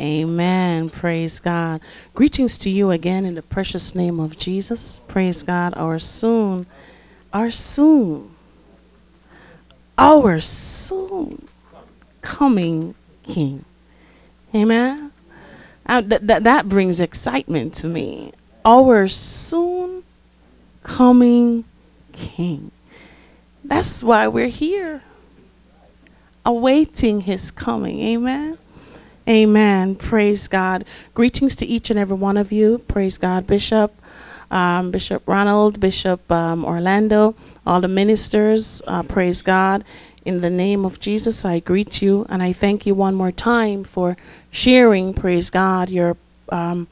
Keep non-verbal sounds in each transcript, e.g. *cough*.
Amen. Praise God. Greetings to you again in the precious name of Jesus. Praise God. Our soon, our soon, our soon coming King. Amen. Uh, that, that, that brings excitement to me. Our soon coming King. That's why we're here, awaiting his coming. Amen. Amen. Praise God. Greetings to each and every one of you. Praise God, Bishop, um, Bishop Ronald, Bishop um, Orlando, all the ministers. Uh, praise God. In the name of Jesus, I greet you and I thank you one more time for sharing. Praise God, your um,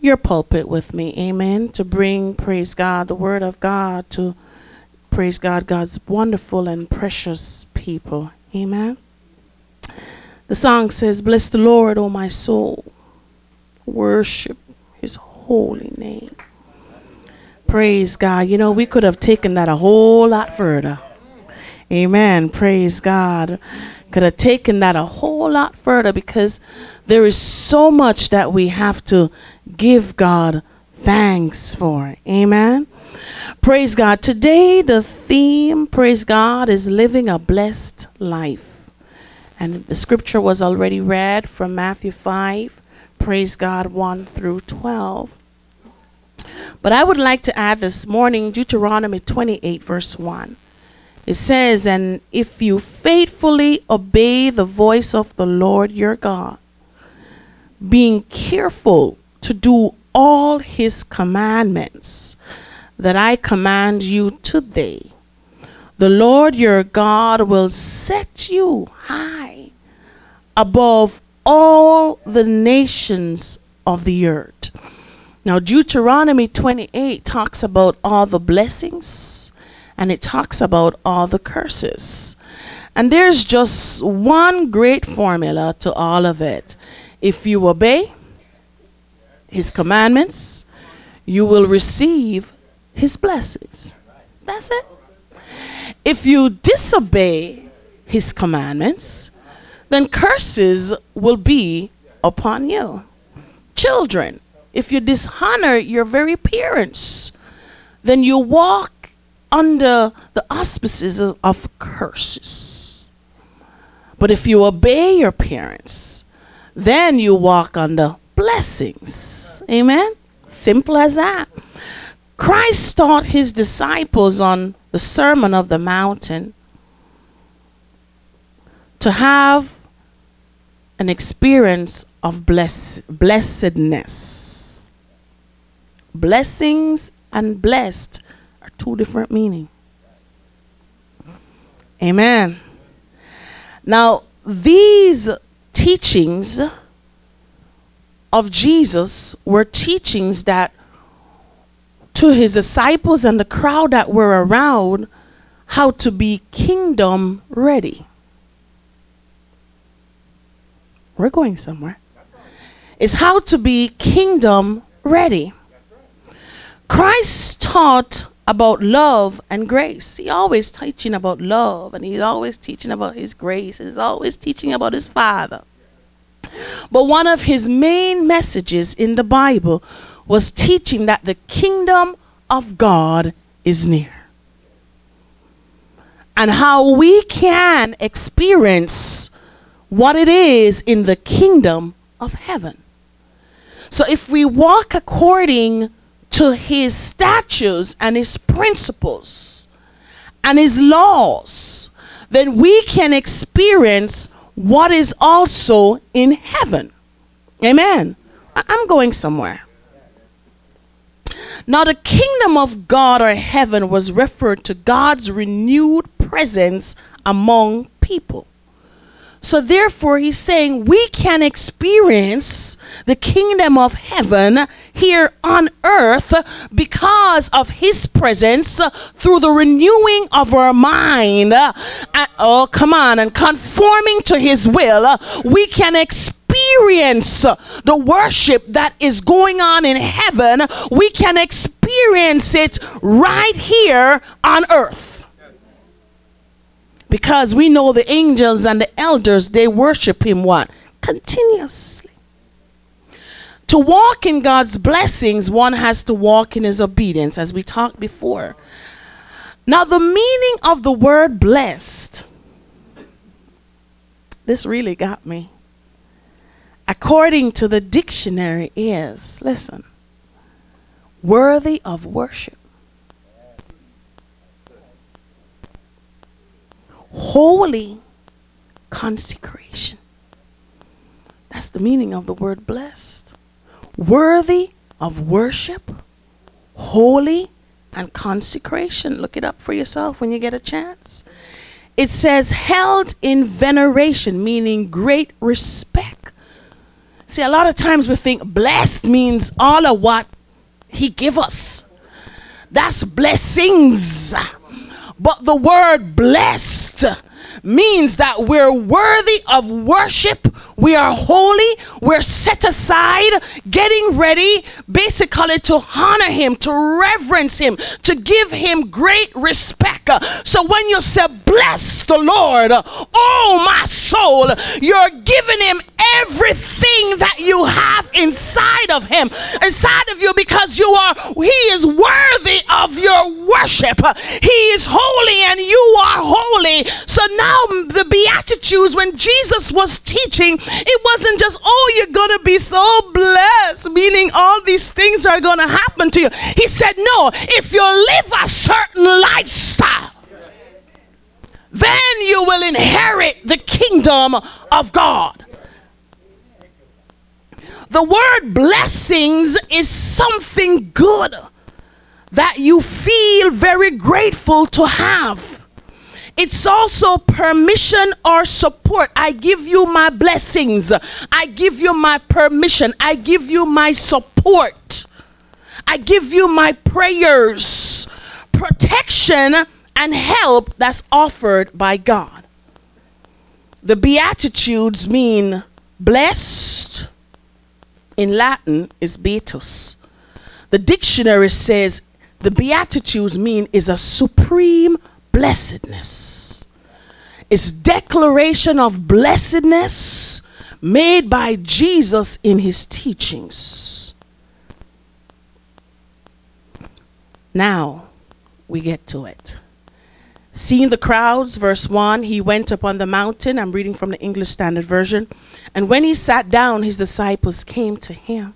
your pulpit with me. Amen. To bring, praise God, the word of God to praise God, God's wonderful and precious people. Amen. The song says, Bless the Lord, O my soul. Worship his holy name. Praise God. You know, we could have taken that a whole lot further. Amen. Praise God. Could have taken that a whole lot further because there is so much that we have to give God thanks for. Amen. Praise God. Today, the theme, praise God, is living a blessed life. And the scripture was already read from Matthew 5, praise God, 1 through 12. But I would like to add this morning Deuteronomy 28, verse 1. It says, And if you faithfully obey the voice of the Lord your God, being careful to do all his commandments that I command you today, the Lord your God will set you high above all the nations of the earth. Now, Deuteronomy 28 talks about all the blessings and it talks about all the curses. And there's just one great formula to all of it. If you obey his commandments, you will receive his blessings. That's it. If you disobey his commandments, then curses will be upon you. Children, if you dishonor your very parents, then you walk under the auspices of, of curses. But if you obey your parents, then you walk under blessings. Amen? Simple as that. Christ taught his disciples on the Sermon of the Mountain to have an experience of bless, blessedness. Blessings and blessed are two different meanings. Amen. Now, these teachings of Jesus were teachings that to his disciples and the crowd that were around how to be kingdom ready. We're going somewhere. Is how to be kingdom ready. Christ taught about love and grace. He always teaching about love and he's always teaching about his grace. He's always teaching about his father. But one of his main messages in the Bible was teaching that the kingdom of God is near. And how we can experience what it is in the kingdom of heaven. So if we walk according to his statutes and his principles and his laws, then we can experience what is also in heaven. Amen. I'm going somewhere. Now, the kingdom of God or heaven was referred to God's renewed presence among people. So, therefore, he's saying we can experience the kingdom of heaven here on earth because of his presence through the renewing of our mind. Uh, oh, come on, and conforming to his will, we can experience experience the worship that is going on in heaven, we can experience it right here on earth. Because we know the angels and the elders, they worship him what? Continuously. To walk in God's blessings, one has to walk in his obedience, as we talked before. Now, the meaning of the word blessed, this really got me. According to the dictionary, is listen, worthy of worship, holy consecration. That's the meaning of the word blessed. Worthy of worship, holy, and consecration. Look it up for yourself when you get a chance. It says held in veneration, meaning great respect. See, a lot of times we think blessed means all of what he give us. That's blessings. But the word blessed means that we're worthy of worship. We are holy. We're set aside, getting ready basically to honor Him, to reverence Him, to give Him great respect. So when you say, Bless the Lord, oh my soul, you're giving Him everything that you have inside of Him, inside of you, because you are, He is worthy of your worship. He is holy and you are holy. So now the Beatitudes, when Jesus was teaching, it wasn't just, oh, you're going to be so blessed, meaning all these things are going to happen to you. He said, no, if you live a certain lifestyle, then you will inherit the kingdom of God. The word blessings is something good that you feel very grateful to have. It's also permission or support. I give you my blessings. I give you my permission. I give you my support. I give you my prayers, protection, and help that's offered by God. The Beatitudes mean blessed. In Latin is beatus. The dictionary says the Beatitudes mean is a supreme blessedness is declaration of blessedness made by Jesus in his teachings. Now we get to it. Seeing the crowds, verse 1, he went up on the mountain. I'm reading from the English Standard Version. And when he sat down, his disciples came to him.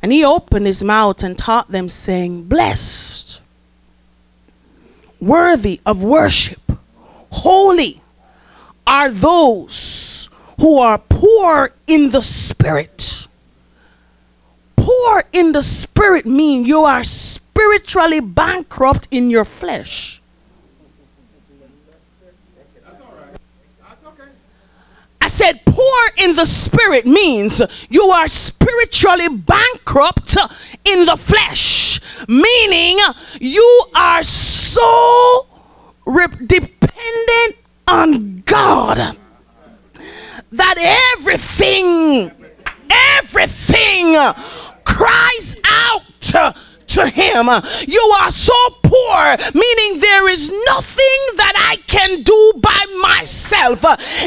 And he opened his mouth and taught them, saying, Blessed, worthy of worship, holy are those who are poor in the spirit. Poor in the spirit mean you are spiritually bankrupt in your flesh. I said poor in the spirit means you are spiritually bankrupt in the flesh, meaning you are so dependent on God that everything, everything cries out to him. You are so poor, meaning there is nothing that I can do by myself.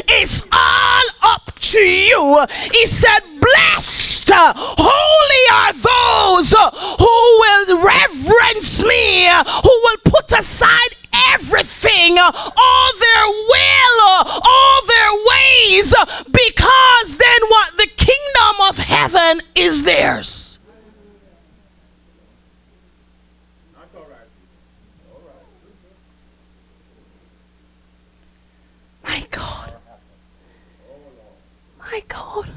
It's all up to you. He said, Blessed, holy are those who will reverence me, who will put aside everything, all their will, all their ways, because then what? The kingdom of heaven is theirs. My God. My God.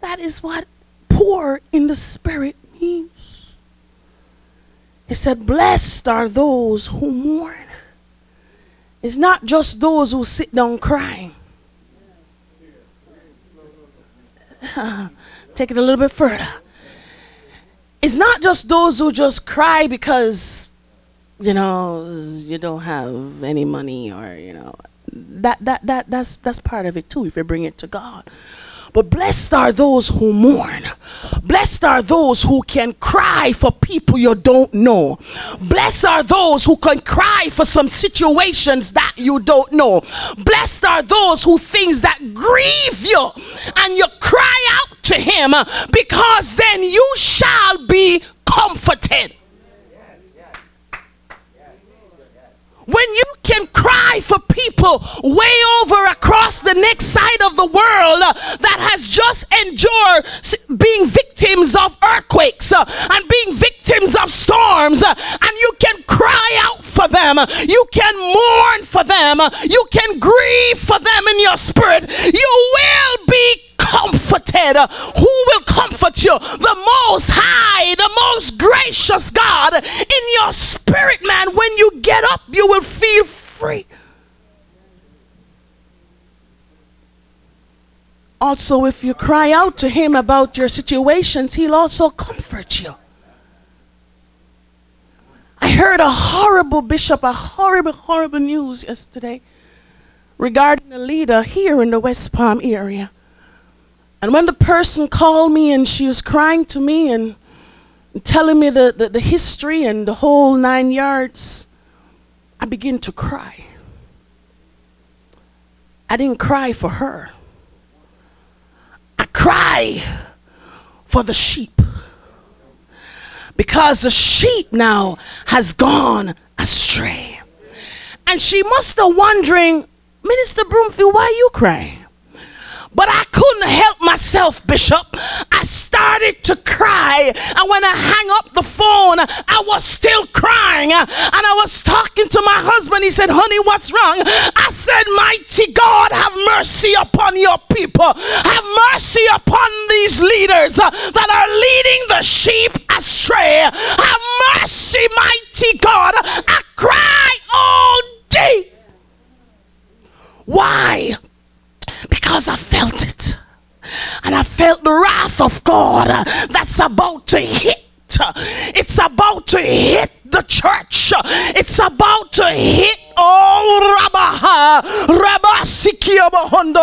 That is what poor in the spirit means. He said, Blessed are those who mourn. It's not just those who sit down crying. *laughs* Take it a little bit further. It's not just those who just cry because you know you don't have any money or you know that that that that's that's part of it too if you bring it to God But blessed are those who mourn. Blessed are those who can cry for people you don't know. Blessed are those who can cry for some situations that you don't know. Blessed are those who things that grieve you and you cry out to him because then you shall be comforted. When you can cry for people way over across the next side of the world uh, that has just endured being victims of earthquakes uh, and being victims of storms, uh, and you can cry out for them, you can mourn for them, you can grieve for them in your spirit, you will be comforted. Who will comfort you? The most high, the most gracious God in your spirit, man. When you get up, you will feel free. Also, if you cry out to Him about your situations, He'll also comfort you. I heard a horrible bishop, a horrible, horrible news yesterday regarding a leader here in the West Palm area. And when the person called me and she was crying to me and telling me the, the, the history and the whole nine yards, I began to cry. I didn't cry for her. I cry for the sheep. Because the sheep now has gone astray. And she must have wondering, Minister Broomfield, why you crying? But I couldn't help myself, Bishop. I started to cry. And when I hang up the phone, I was still crying. And I was talking to my husband. He said, Honey, what's wrong? I said, Mighty God, have mercy upon your people. Have mercy upon these leaders that are leading the sheep astray. Have mercy, mighty God. I cry oh, all day. Why? Because I felt it. And I felt the wrath of God that's about to hit. It's about to hit the church. It's about to hit oh Rabaha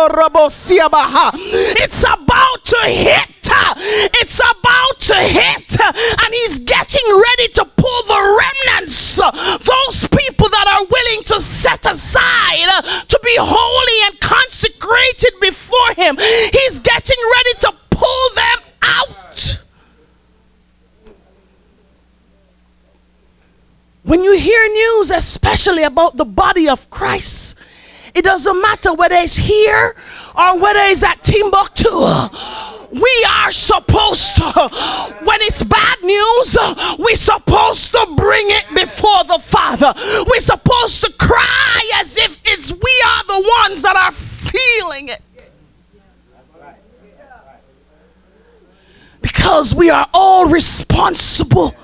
Rabosiabaha. It's about to hit. It's about to hit. And he's getting ready to pull the remnants. Those people that are willing to set aside to be holy and consecrated before him. He's getting ready to pull them out. When you hear news, especially about the body of Christ, it doesn't matter whether it's here or whether it's at Timbuktu. We are supposed to, when it's bad news, we're supposed to bring it before the Father. We're supposed to cry as if it's we are the ones that are feeling it. Because we are all responsible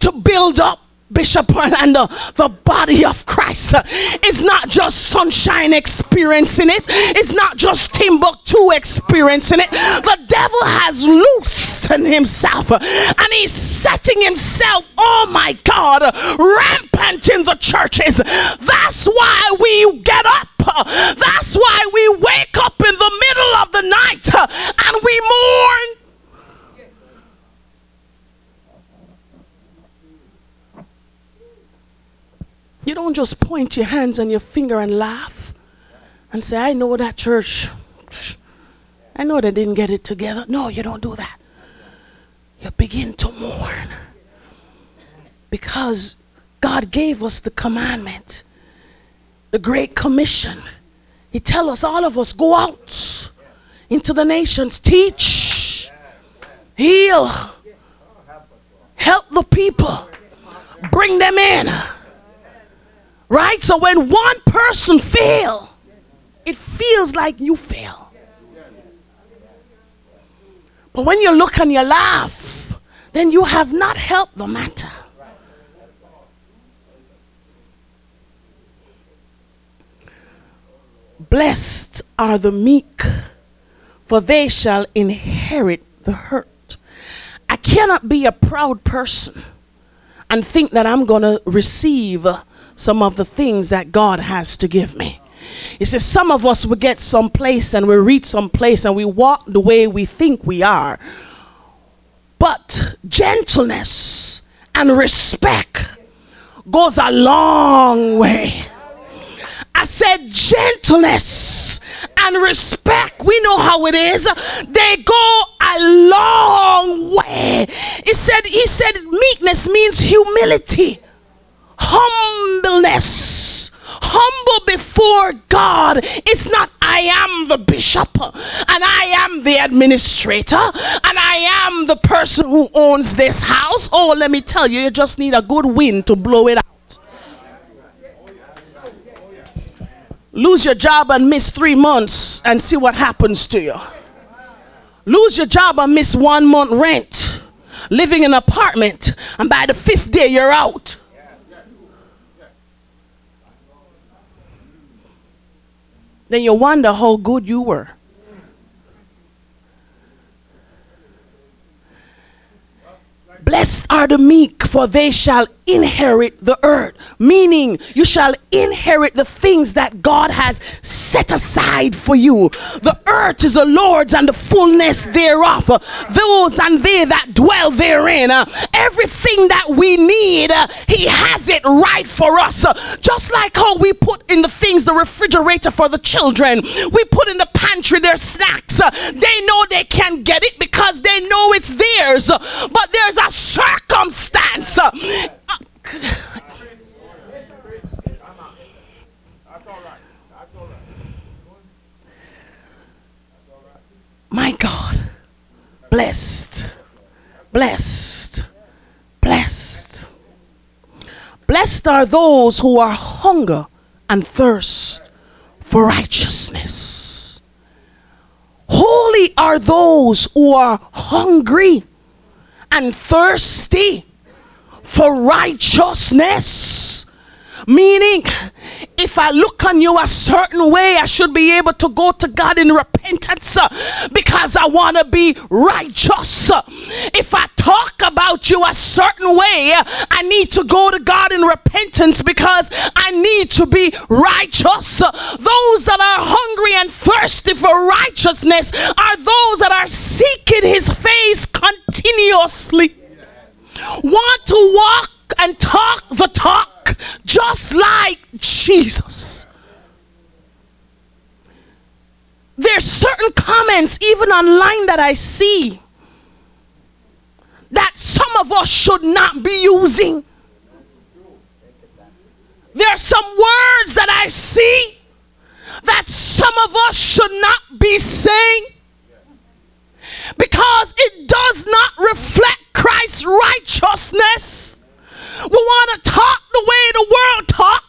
to build up Bishop Orlando, the body of Christ. It's not just sunshine experiencing it. It's not just Timbuktu experiencing it. The devil has loosened himself and he's setting himself, oh my God, rampant in the churches. That's why we get up. That's why we wake up in the middle of the night and we mourn You just point your hands and your finger and laugh and say, I know that church. I know they didn't get it together. No, you don't do that. You begin to mourn. Because God gave us the commandment, the Great Commission. He tells us, all of us, go out into the nations, teach, heal, help the people, bring them in. Right? So when one person fail, it feels like you fail. But when you look and you laugh, then you have not helped the matter. Blessed are the meek, for they shall inherit the hurt. I cannot be a proud person and think that I'm going to receive some of the things that God has to give me. He says, Some of us will get someplace and we reach some place and we walk the way we think we are. But gentleness and respect goes a long way. I said, gentleness and respect. We know how it is. They go a long way. He said, he said meekness means humility, humbleness. Humble before God. It's not I am the bishop and I am the administrator and I am the person who owns this house. Oh, let me tell you, you just need a good wind to blow it out. Lose your job and miss three months and see what happens to you. Lose your job and miss one month rent. Living in an apartment and by the fifth day you're out. Then you wonder how good you were. Blessed are the meek, for they shall inherit the earth. Meaning, you shall inherit the things that God has set aside for you. The earth is the Lord's and the fullness thereof. Those and they that dwell therein. Everything that we need, He has it right for us. Just like how we put in the things, the refrigerator for the children, we put in the pantry their snacks. They know they can get it because they know it's theirs. but there's a circumstance. *laughs* My God, blessed, blessed, blessed. Blessed are those who are hunger and thirst for righteousness. Holy are those who are hungry and thirsty for righteousness. Meaning, if I look on you a certain way, I should be able to go to God in repentance uh, because I want to be righteous. If I talk about you a certain way, uh, I need to go to God in repentance because I need to be righteous. Those that are hungry and thirsty for righteousness are those that are seeking His face continuously. Want to walk and talk the talk just like Jesus. There's certain comments, even online, that I see that some of us should not be using. There are some words that I see that some of us should not be saying because it does not reflect Christ's righteousness. We want to talk the way the world talk.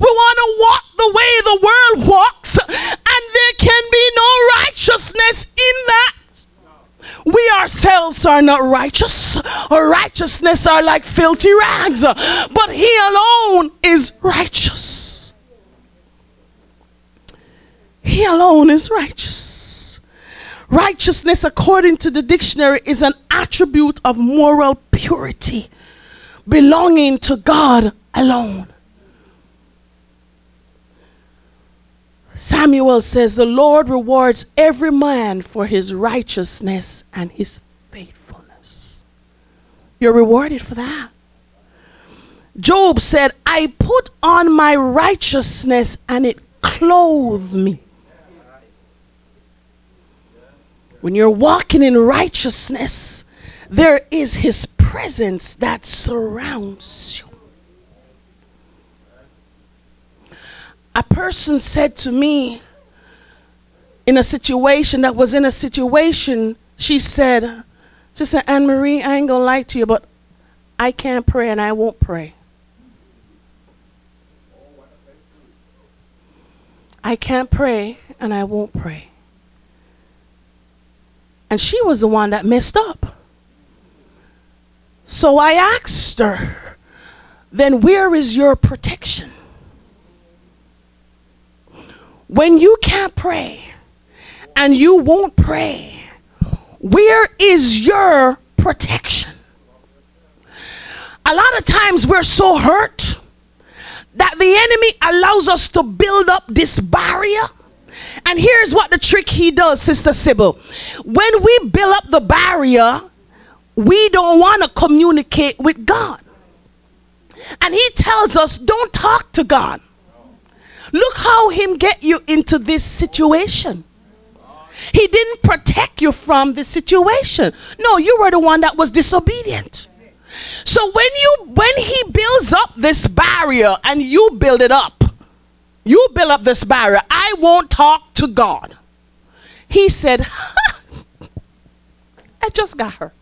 We want to walk the way the world walks. And there can be no righteousness in that. We ourselves are not righteous. Our righteousness are like filthy rags. But He alone is righteous. He alone is righteous. Righteousness, according to the dictionary, is an attribute of moral purity belonging to God alone. Samuel says, The Lord rewards every man for his righteousness and his faithfulness. You're rewarded for that. Job said, I put on my righteousness and it clothed me. When you're walking in righteousness, there is his presence that surrounds you. A person said to me in a situation that was in a situation, she said, Sister Anne Marie, I ain't gonna lie to you, but I can't pray and I won't pray. I can't pray and I won't pray. And she was the one that messed up. So I asked her, then where is your protection? When you can't pray and you won't pray, where is your protection? A lot of times we're so hurt that the enemy allows us to build up this barrier. And here's what the trick he does, Sister Sybil. When we build up the barrier, we don't want to communicate with God. And he tells us, don't talk to God. Look how him get you into this situation. He didn't protect you from the situation. No, you were the one that was disobedient. So when you when he builds up this barrier and you build it up, you build up this barrier. I won't talk to God. He said, I just got her.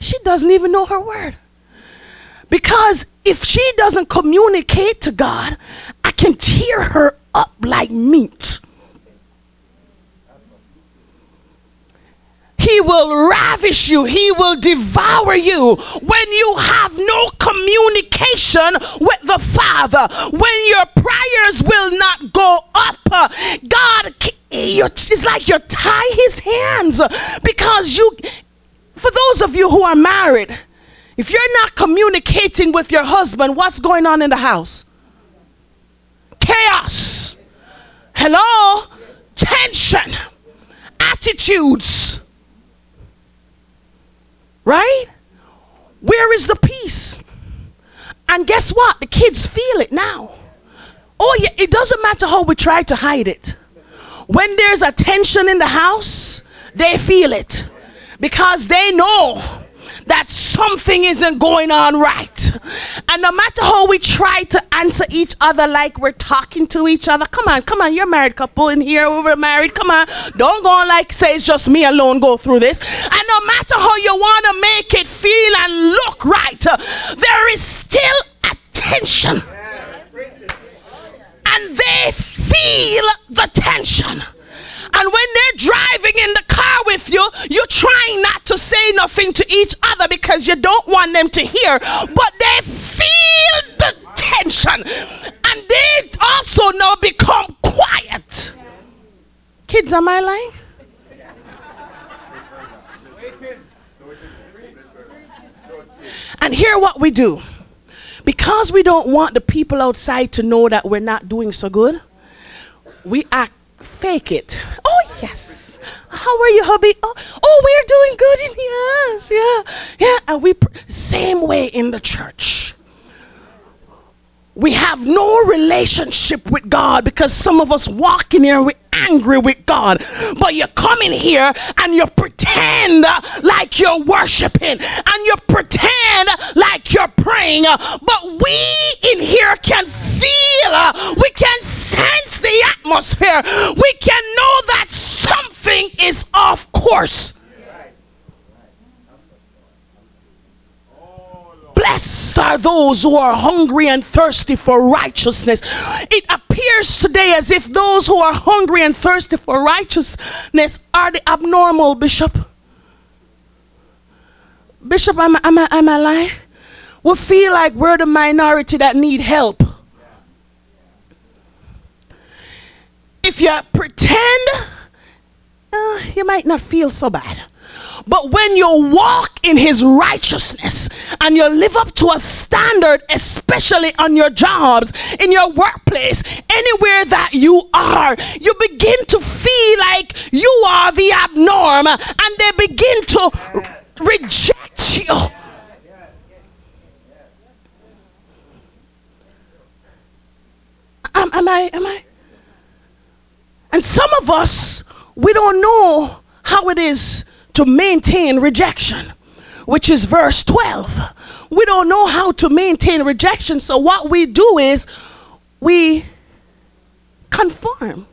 She doesn't even know her word. Because if she doesn't communicate to God, I can tear her up like meat. He will ravish you. He will devour you when you have no communication with the Father. When your prayers will not go up, uh, God, it's like you tie his hands because you, for those of you who are married, if you're not communicating with your husband, what's going on in the house? Chaos. Hello? Tension. Attitudes. Right? Where is the peace? And guess what? The kids feel it now. Oh, yeah, it doesn't matter how we try to hide it. When there's a tension in the house, they feel it because they know that something isn't going on right. And no matter how we try to answer each other like we're talking to each other, come on, come on, you're married couple in here, we're married, come on. Don't go on like say it's just me alone go through this. And no matter how you want to make it feel and look right, there is still a tension. And they feel the tension. And when they're driving in the car with you, you're trying not to say nothing to each other because you don't want them to hear. But they feel the tension. And they also now become quiet. Kids, am I lying? And hear what we do. Because we don't want the people outside to know that we're not doing so good, we act fake it. Oh, yes. How are you, hubby? Oh, oh we're doing good in yes, yeah, yeah. And we pr- same way in the church. We have no relationship with God because some of us walk in here we're angry with God. But you come in here and you pretend like you're worshiping and you pretend like you're praying. But we in here can feel, we can sense the atmosphere. We can know that something is off course. Blessed are those who are hungry and thirsty for righteousness. It appears today as if those who are hungry and thirsty for righteousness are the abnormal, Bishop. Bishop, am, am, am I lying? We feel like we're the minority that need help. If you pretend, uh, you might not feel so bad. But when you walk in his righteousness and you live up to a standard, especially on your jobs, in your workplace, anywhere that you are, you begin to feel like you are the abnorm and they begin to reject you. Am, am I? Am I? And some of us, we don't know how it is to maintain rejection, which is verse 12. We don't know how to maintain rejection, so what we do is we conform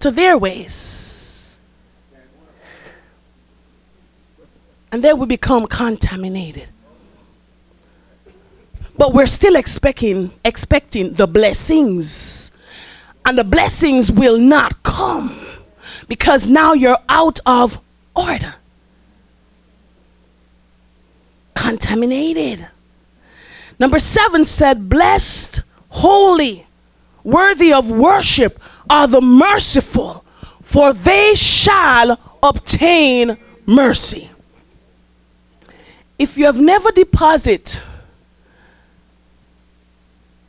to their ways. And then we become contaminated. But we're still expecting expecting the blessings and the blessings will not come because now you're out of order. Contaminated. Number seven said, Blessed, holy, worthy of worship are the merciful, for they shall obtain mercy. If you have never deposited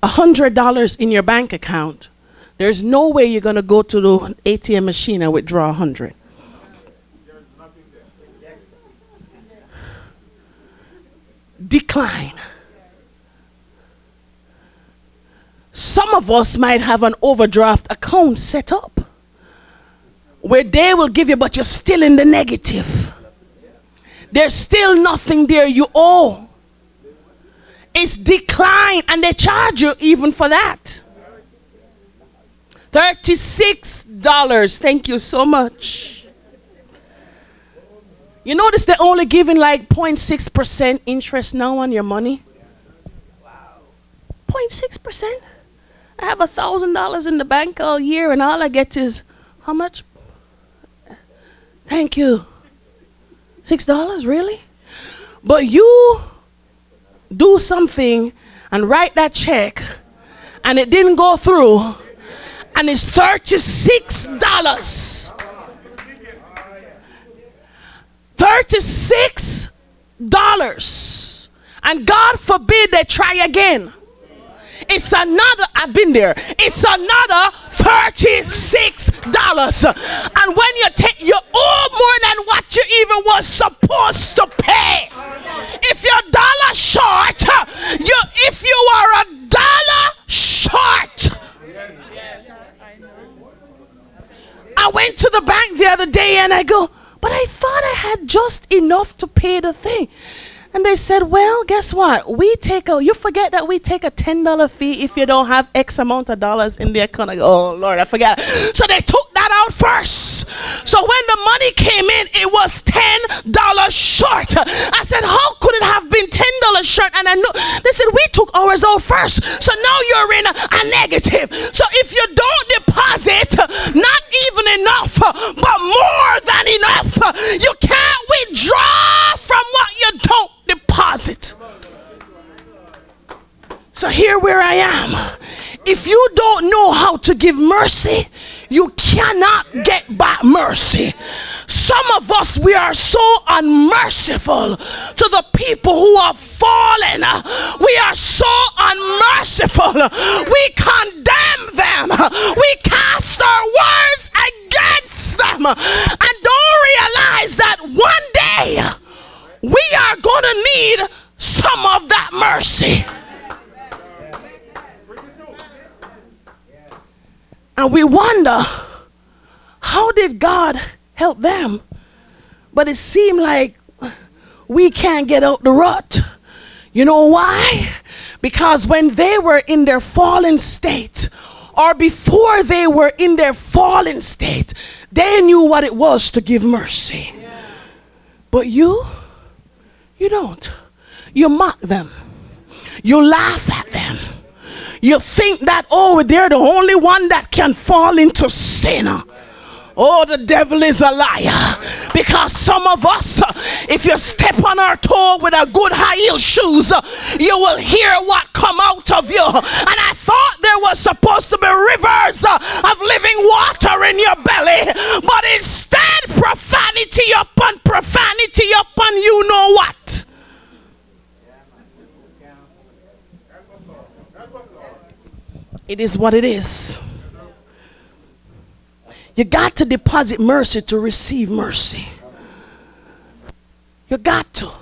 a $100 in your bank account, there's no way you're going to go to the ATM machine and withdraw a 100. Decline. Some of us might have an overdraft account set up where they will give you, but you're still in the negative. There's still nothing there you owe. It's decline, and they charge you even for that. $36. Thank you so much. You notice they're only giving like 0.6% interest now on your money? 0.6%? I have a thousand dollars in the bank all year, and all I get is how much? Thank you. Six dollars, really? But you do something and write that check, and it didn't go through, and it's thirty-six dollars. Thirty-six dollars, and God forbid they try again. It's another, I've been there. It's another $36. And when you take, you owe more than what you even was supposed to pay. If you're dollar short, you, if you are a dollar short, I went to the bank the other day and I go, but I thought I had just enough to pay the thing. And they said, Well, guess what? We take a, you forget that we take a $10 fee if you don't have X amount of dollars in the account. Oh, Lord, I forgot. So they took that out first. So when the money came in, it was $10 short. I said, How could it have been $10 short? And I know, they said, We took ours out first. So now you're in a, a negative. So if you don't deposit, not even enough, but more than enough, you can't withdraw from what you don't deposit. So here where I am. If you don't know how to give mercy, you cannot get back mercy. Some of us, we are so unmerciful to the people who are fallen. We are so unmerciful. We condemn them. We cast our words against them and don't realize that one day we are going to need some of that mercy. And we wonder, how did God help them? But it seemed like we can't get out the rut. You know why? Because when they were in their fallen state, or before they were in their fallen state, they knew what it was to give mercy. But you, you don't. You mock them. You laugh at them. You think that, oh, they're the only one that can fall into sin. Oh, the devil is a liar. Because some of us, if you step on our toe with a good high heel shoes, you will hear what come out of you. And I thought there was supposed to be rivers of living water in your belly. But instead, profanity upon profanity upon you know what? It is what it is. You got to deposit mercy to receive mercy. You got to.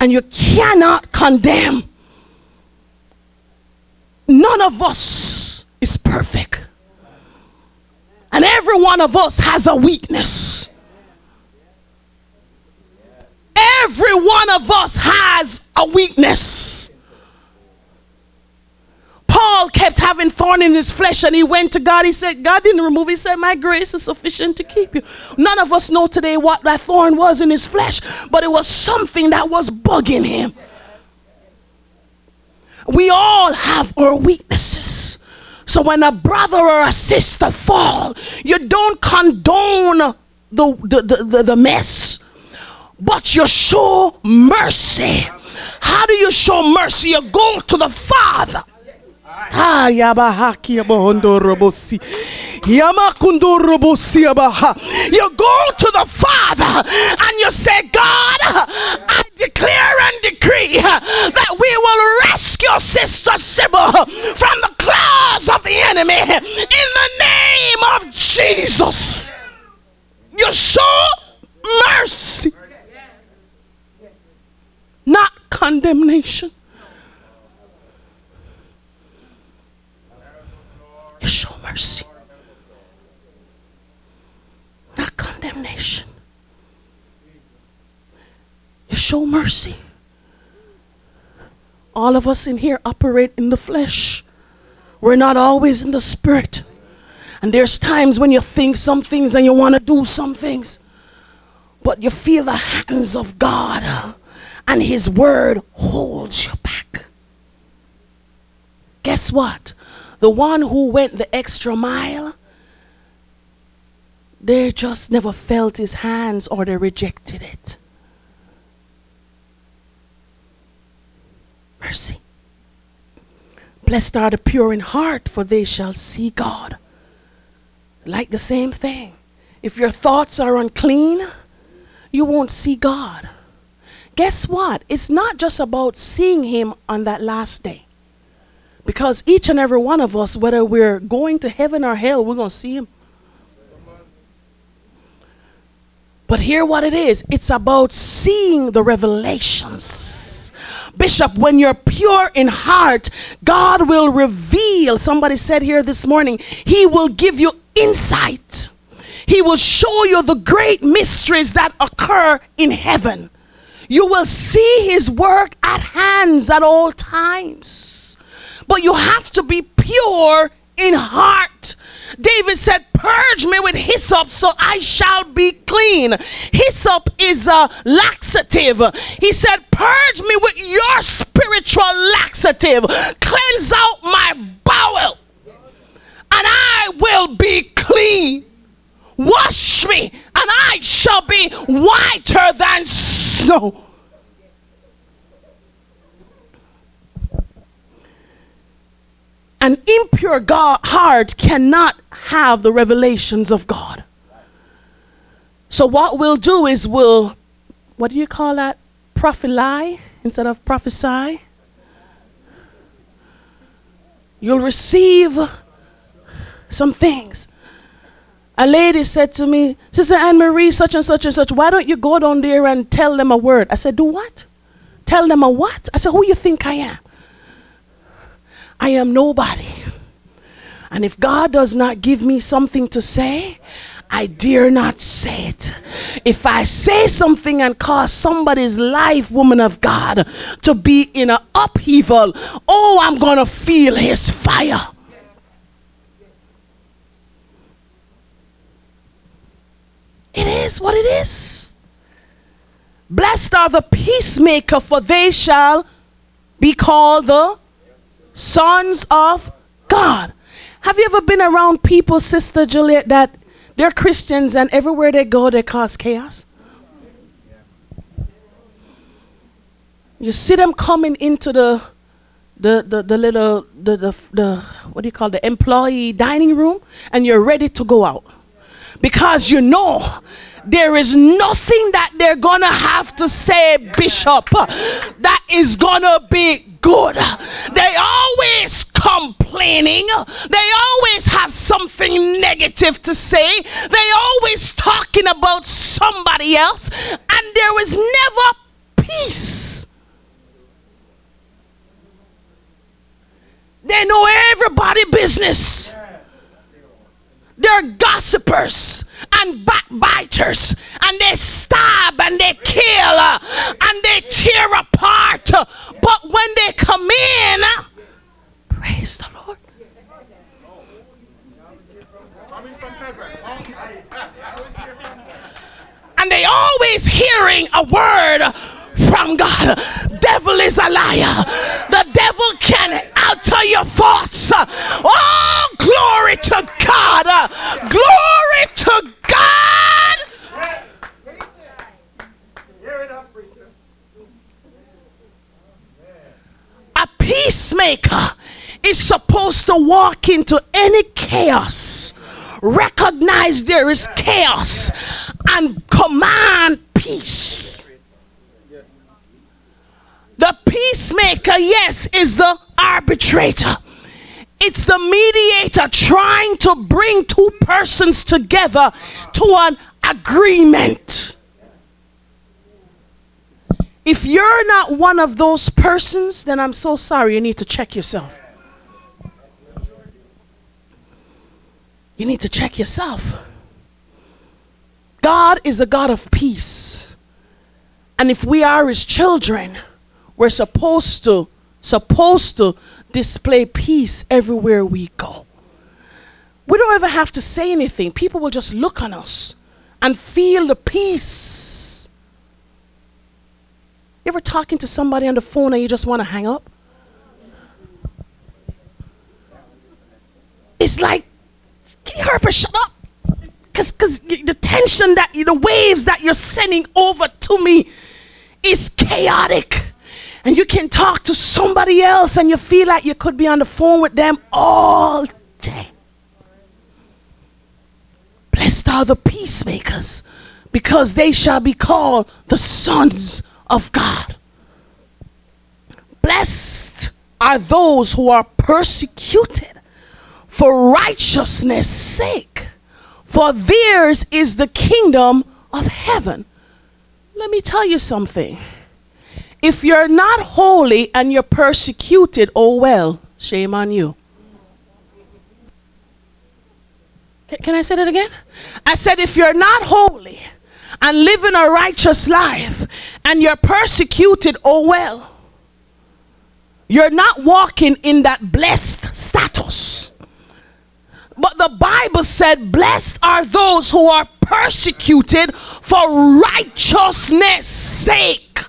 And you cannot condemn. None of us is perfect. And every one of us has a weakness. Every one of us has a weakness. Paul kept having thorn in his flesh and he went to God. He said, God didn't remove. He said, My grace is sufficient to keep you. None of us know today what that thorn was in his flesh, but it was something that was bugging him. We all have our weaknesses. So when a brother or a sister fall, you don't condone the, the, the, the, mess, but you show mercy. How do you show mercy? You go to the Father You go to the Father and you say, God, I declare and decree that we will rescue Sister Sybil from the claws of the enemy in the name of Jesus. You show mercy, not condemnation. You show mercy, not condemnation. You show mercy. All of us in here operate in the flesh. We're not always in the spirit. And there's times when you think some things and you want to do some things, but you feel the hands of God and His word holds you back. Guess what? The one who went the extra mile, they just never felt his hands or they rejected it. Mercy. Blessed are the pure in heart, for they shall see God. Like the same thing. If your thoughts are unclean, you won't see God. Guess what? It's not just about seeing Him on that last day. Because each and every one of us, whether we're going to heaven or hell, we're going to see Him. But hear what it is it's about seeing the revelations. Bishop, when you're pure in heart, God will reveal. Somebody said here this morning, He will give you insight. He will show you the great mysteries that occur in heaven. You will see His work at hands at all times. But you have to be pure in heart. David said, Purge me with hyssop so I shall be clean. Hyssop is a laxative. He said, Purge me with your spiritual laxative. Cleanse out my bowel, and I will be clean. Wash me, and I shall be whiter than snow. An impure God, heart cannot have the revelations of God. So what we'll do is we'll, what do you call that? Prophesy instead of prophesy. You'll receive some things. A lady said to me, Sister Anne Marie, such and such and such, why don't you go down there and tell them a word? I said, Do what? Tell them a what? I said, Who you think I am? I am nobody. And if God does not give me something to say, I dare not say it. If I say something and cause somebody's life, woman of God, to be in an upheaval, oh, I'm going to feel his fire. It is what it is. Blessed are the peacemaker, for they shall be called the sons of God. Have you ever been around people, Sister Juliet, that they're Christians and everywhere they go they cause chaos? You see them coming into the the, the, the little the, the the what do you call the employee dining room and you're ready to go out because you know there is nothing that they're gonna have to say, Bishop, that is gonna be good. They always complaining. They always have something negative to say. They always talking about somebody else, and there is never peace. They know everybody business. They're gossipers and backbiters, and they stab and they kill uh, and they tear apart. But when they come in, praise the Lord. And they always hearing a word from God. Devil is a liar. The devil can alter your thoughts. Oh, glory to God. Glory to God. A peacemaker is supposed to walk into any chaos, recognize there is chaos, and command peace. The peacemaker, yes, is the arbitrator. It's the mediator trying to bring two persons together to an agreement. If you're not one of those persons, then I'm so sorry. You need to check yourself. You need to check yourself. God is a God of peace. And if we are his children, we're supposed to supposed to display peace everywhere we go. We don't ever have to say anything. People will just look on us and feel the peace. You ever talking to somebody on the phone and you just want to hang up? It's like, can you hurry shut up? Because the tension that, the waves that you're sending over to me is chaotic and you can talk to somebody else and you feel like you could be on the phone with them all day. Blessed are the peacemakers, because they shall be called the sons of God. Blessed are those who are persecuted for righteousness' sake, for theirs is the kingdom of heaven. Let me tell you something. If you're not holy and you're persecuted, oh well, shame on you. Can I say that again? I said, if you're not holy and living a righteous life and you're persecuted, oh well. You're not walking in that blessed status. But the Bible said, Blessed are those who are persecuted for righteousness' sake.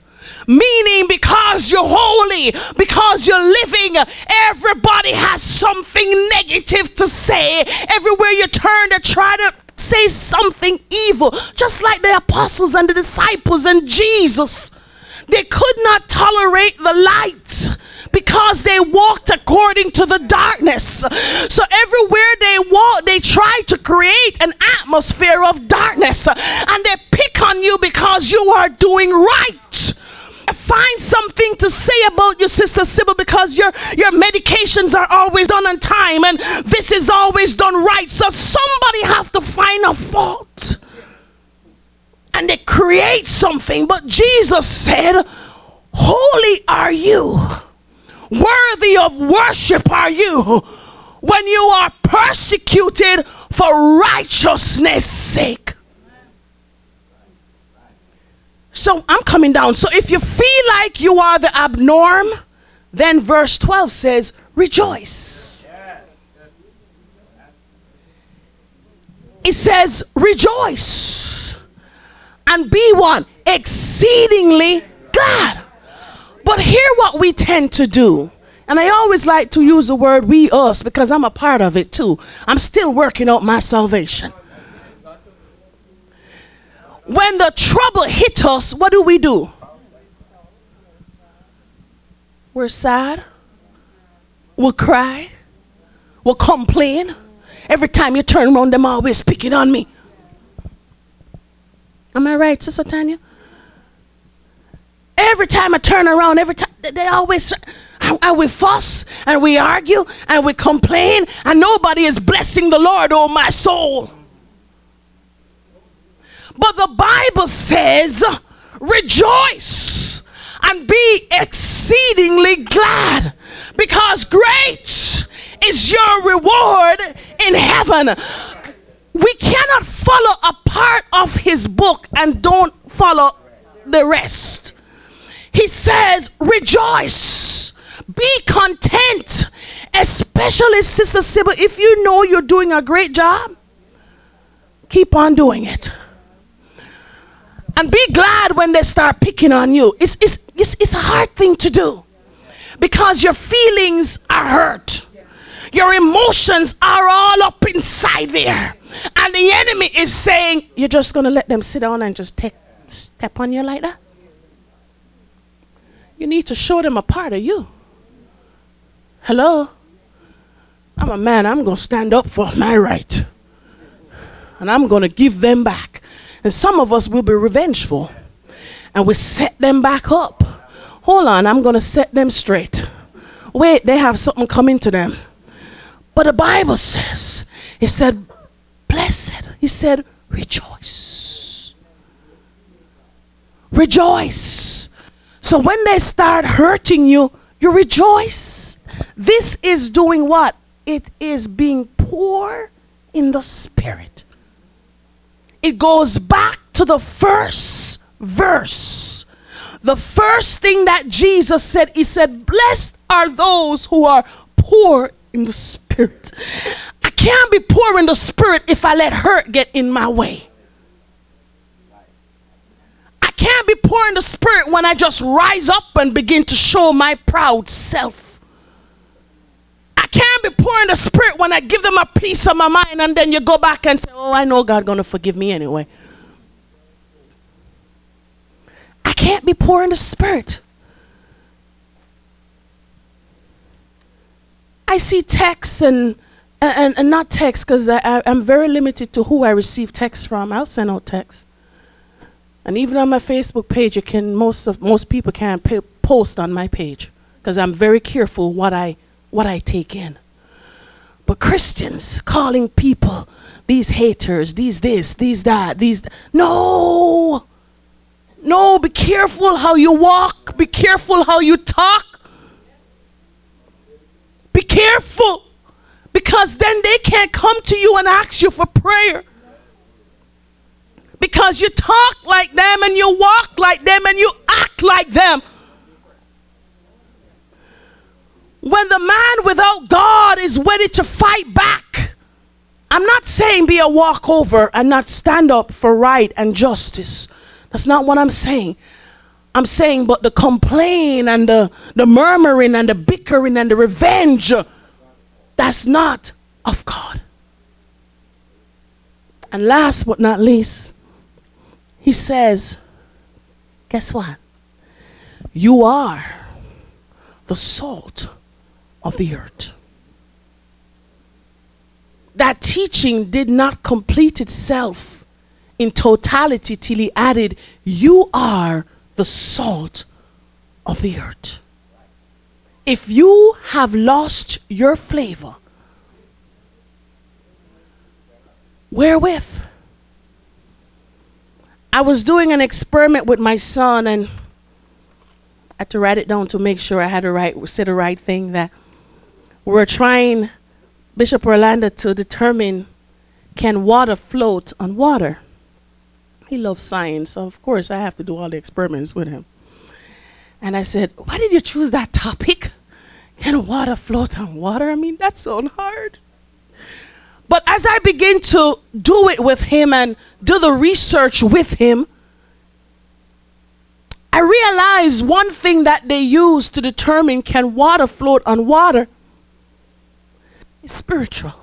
Meaning, because you're holy, because you're living, everybody has something negative to say. Everywhere you turn, they try to say something evil. Just like the apostles and the disciples and Jesus. They could not tolerate the light because they walked according to the darkness. So everywhere they walk, they try to create an atmosphere of darkness. And they pick on you because you are doing right find something to say about your Sister Sybil, because your, your medications are always done on time and this is always done right. So somebody have to find a fault. And they create something. But Jesus said, Holy are you. Worthy of worship are you when you are persecuted for righteousness' sake. So I'm coming down. So if you feel like you are the abnorm, then verse 12 says, rejoice. It says, rejoice and be one exceedingly glad. But hear what we tend to do. And I always like to use the word we us because I'm a part of it too. I'm still working out my salvation when the trouble hit us, what do we do? We're sad. We'll cry. We'll complain. Every time you turn around, them always picking on me. Am I right, Sister Tanya? Every time I turn around, every time they always and we fuss and we argue and we complain, and nobody is blessing the Lord, oh my soul. But the Bible says, rejoice and be exceedingly glad because great is your reward in heaven. We cannot follow a part of his book and don't follow the rest. He says, rejoice, be content, especially Sister Sybil, if you know you're doing a great job, keep on doing it. And be glad when they start picking on you. It's, it's, it's, it's a hard thing to do because your feelings are hurt. Your emotions are all up inside there. And the enemy is saying, You're just going to let them sit down and just take, step on you like that? You need to show them a part of you. Hello? I'm a man, I'm going to stand up for my right. And I'm going to give them back. And some of us will be revengeful. And we set them back up. Hold on, I'm going to set them straight. Wait, they have something coming to them. But the Bible says, He said, Blessed. He said, Rejoice. Rejoice. So when they start hurting you, you rejoice. This is doing what? It is being poor in the spirit. It goes back to the first verse. The first thing that Jesus said, He said, Blessed are those who are poor in the spirit. I can't be poor in the spirit if I let hurt get in my way. I can't be poor in the spirit when I just rise up and begin to show my proud self. Be poor in the spirit when I give them a piece of my mind and then you go back and say, Oh, I know God gonna forgive me anyway. I can't be poor in the spirit. I see texts and and, and not text because I, I, am very limited to who I receive texts from. I'll send out texts. And even on my Facebook page, you can most of most people can't post on my page because I'm very careful what I what I take in. But Christians calling people these haters, these this, these that, these no. No, be careful how you walk, be careful how you talk. Be careful because then they can't come to you and ask you for prayer. Because you talk like them and you walk like them and you act like them. When the man without God is ready to fight back, I'm not saying be a walkover and not stand up for right and justice. That's not what I'm saying. I'm saying, but the complain and the, the murmuring and the bickering and the revenge, that's not of God. And last but not least, he says, guess what? You are the salt of the earth. That teaching did not complete itself in totality till he added, You are the salt of the earth. If you have lost your flavor, wherewith? I was doing an experiment with my son and I had to write it down to make sure I had to right say the right thing that we're trying, Bishop Orlando, to determine can water float on water? He loves science, so of course I have to do all the experiments with him. And I said, Why did you choose that topic? Can water float on water? I mean, that's so hard. But as I begin to do it with him and do the research with him, I realized one thing that they use to determine can water float on water spiritual.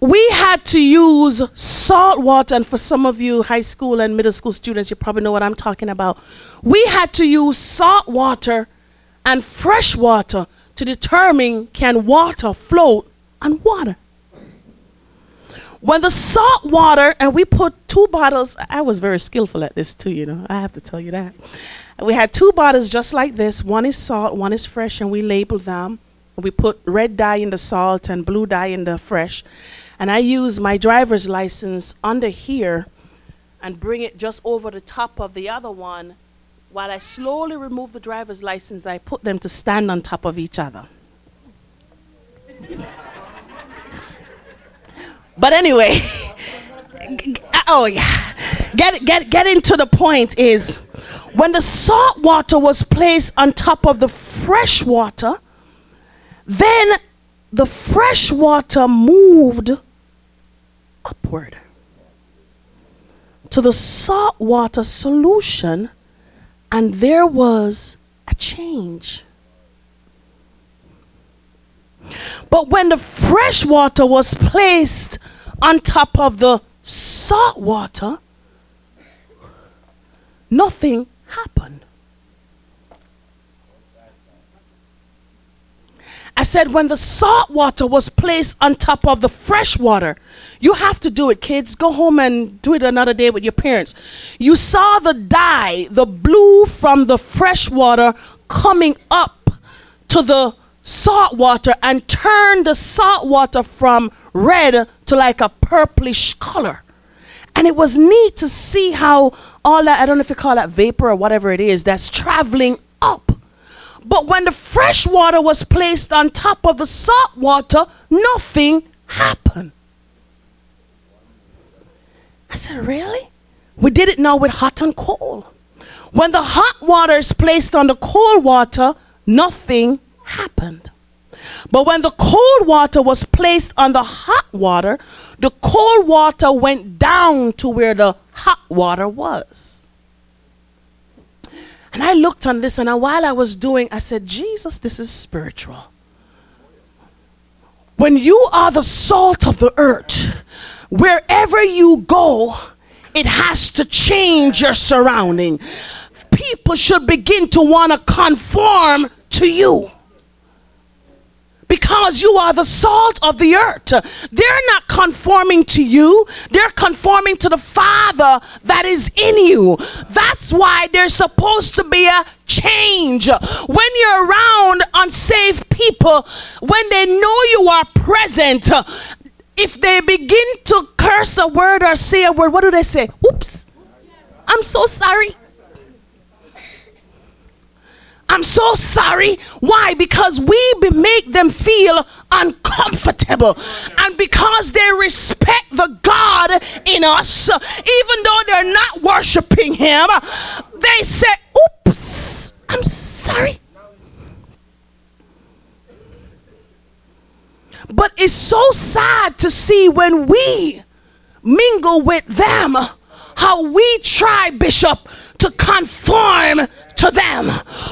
We had to use salt water, and for some of you high school and middle school students, you probably know what I'm talking about. We had to use salt water and fresh water to determine can water float on water. When the salt water, and we put two bottles, I was very skillful at this too, you know, I have to tell you that. We had two bottles just like this. One is salt, one is fresh, and we labeled them. We put red dye in the salt and blue dye in the fresh. And I use my driver's license under here and bring it just over the top of the other one. While I slowly remove the driver's license, I put them to stand on top of each other. *laughs* but anyway, *laughs* oh yeah, get get get into the point is when the salt water was placed on top of the fresh water, then the fresh water moved upward to the salt water solution, and there was a change. But when the fresh water was placed on top of the salt water, nothing happened. I said, when the salt water was placed on top of the fresh water, you have to do it, kids. Go home and do it another day with your parents. You saw the dye, the blue from the fresh water coming up to the salt water and turn the salt water from red to like a purplish color. And it was neat to see how all that, I don't know if you call that vapor or whatever it is, that's traveling up. But when the fresh water was placed on top of the salt water, nothing happened. I said, Really? We did it now with hot and cold. When the hot water is placed on the cold water, nothing happened. But when the cold water was placed on the hot water, the cold water went down to where the hot water was. And I looked on this, and while I was doing, I said, Jesus, this is spiritual. When you are the salt of the earth, wherever you go, it has to change your surrounding. People should begin to want to conform to you because you are the salt of the earth. They're not conforming to you, they're conforming to the Father that is in you. That's why there's supposed to be a change. When you're around unsaved people, when they know you are present, if they begin to curse a word or say a word, what do they say? Oops, I'm so sorry. I'm so sorry. Why? Because we make them feel uncomfortable. And because they respect the God in us, even though they're not worshiping Him, they say, Oops, I'm sorry. But it's so sad to see when we mingle with them how we try, Bishop, to conform to them.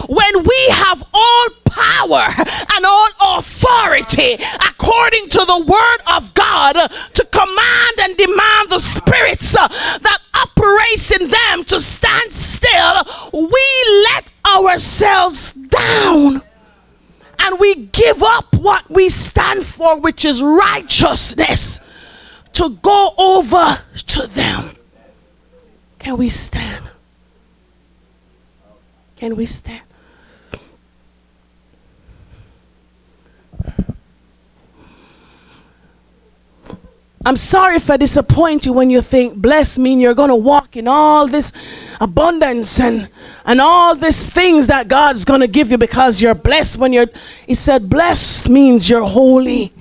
When we have all power and all authority according to the word of God to command and demand the spirits that operates in them to stand still, we let ourselves down and we give up what we stand for, which is righteousness, to go over to them. Can we stand? Can we stand? I'm sorry if I disappoint you when you think blessed mean you're going to walk in all this abundance and and all these things that God's going to give you because you're blessed when you're He said blessed means you're holy.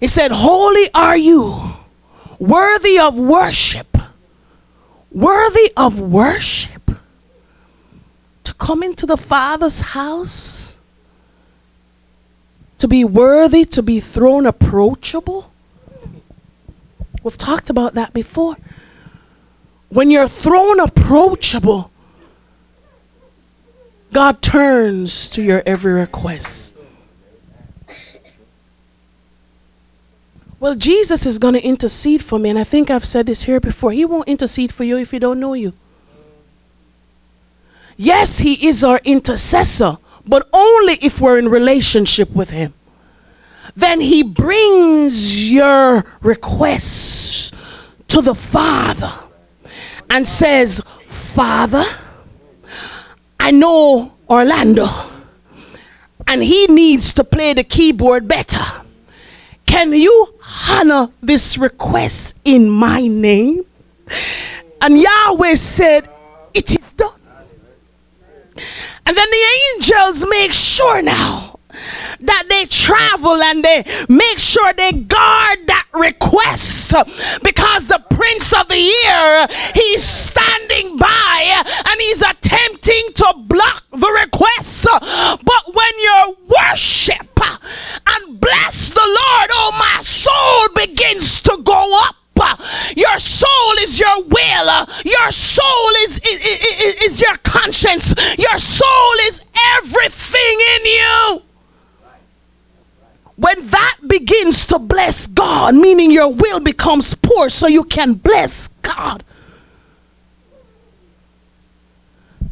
He said holy are you worthy of worship. Worthy of worship to come into the Father's house, to be worthy, to be throne approachable. We've talked about that before. When you're throne approachable, God turns to your every request. Well, Jesus is going to intercede for me, and I think I've said this here before. He won't intercede for you if he don't know you. Yes, He is our intercessor, but only if we're in relationship with Him. Then He brings your requests to the Father and says, Father, I know Orlando, and he needs to play the keyboard better. Can you honor this request in my name? And Yahweh said, It is done. And then the angels make sure now that they travel and they make sure they guard that request. Because the prince of the year he's standing by and he's attempting to block the request. But when you worship and bless the lord oh my soul begins to go up Uh, your soul is your will. Uh, your soul is, is, is your conscience. Your soul is everything in you. When that begins to bless God, meaning your will becomes poor so you can bless God,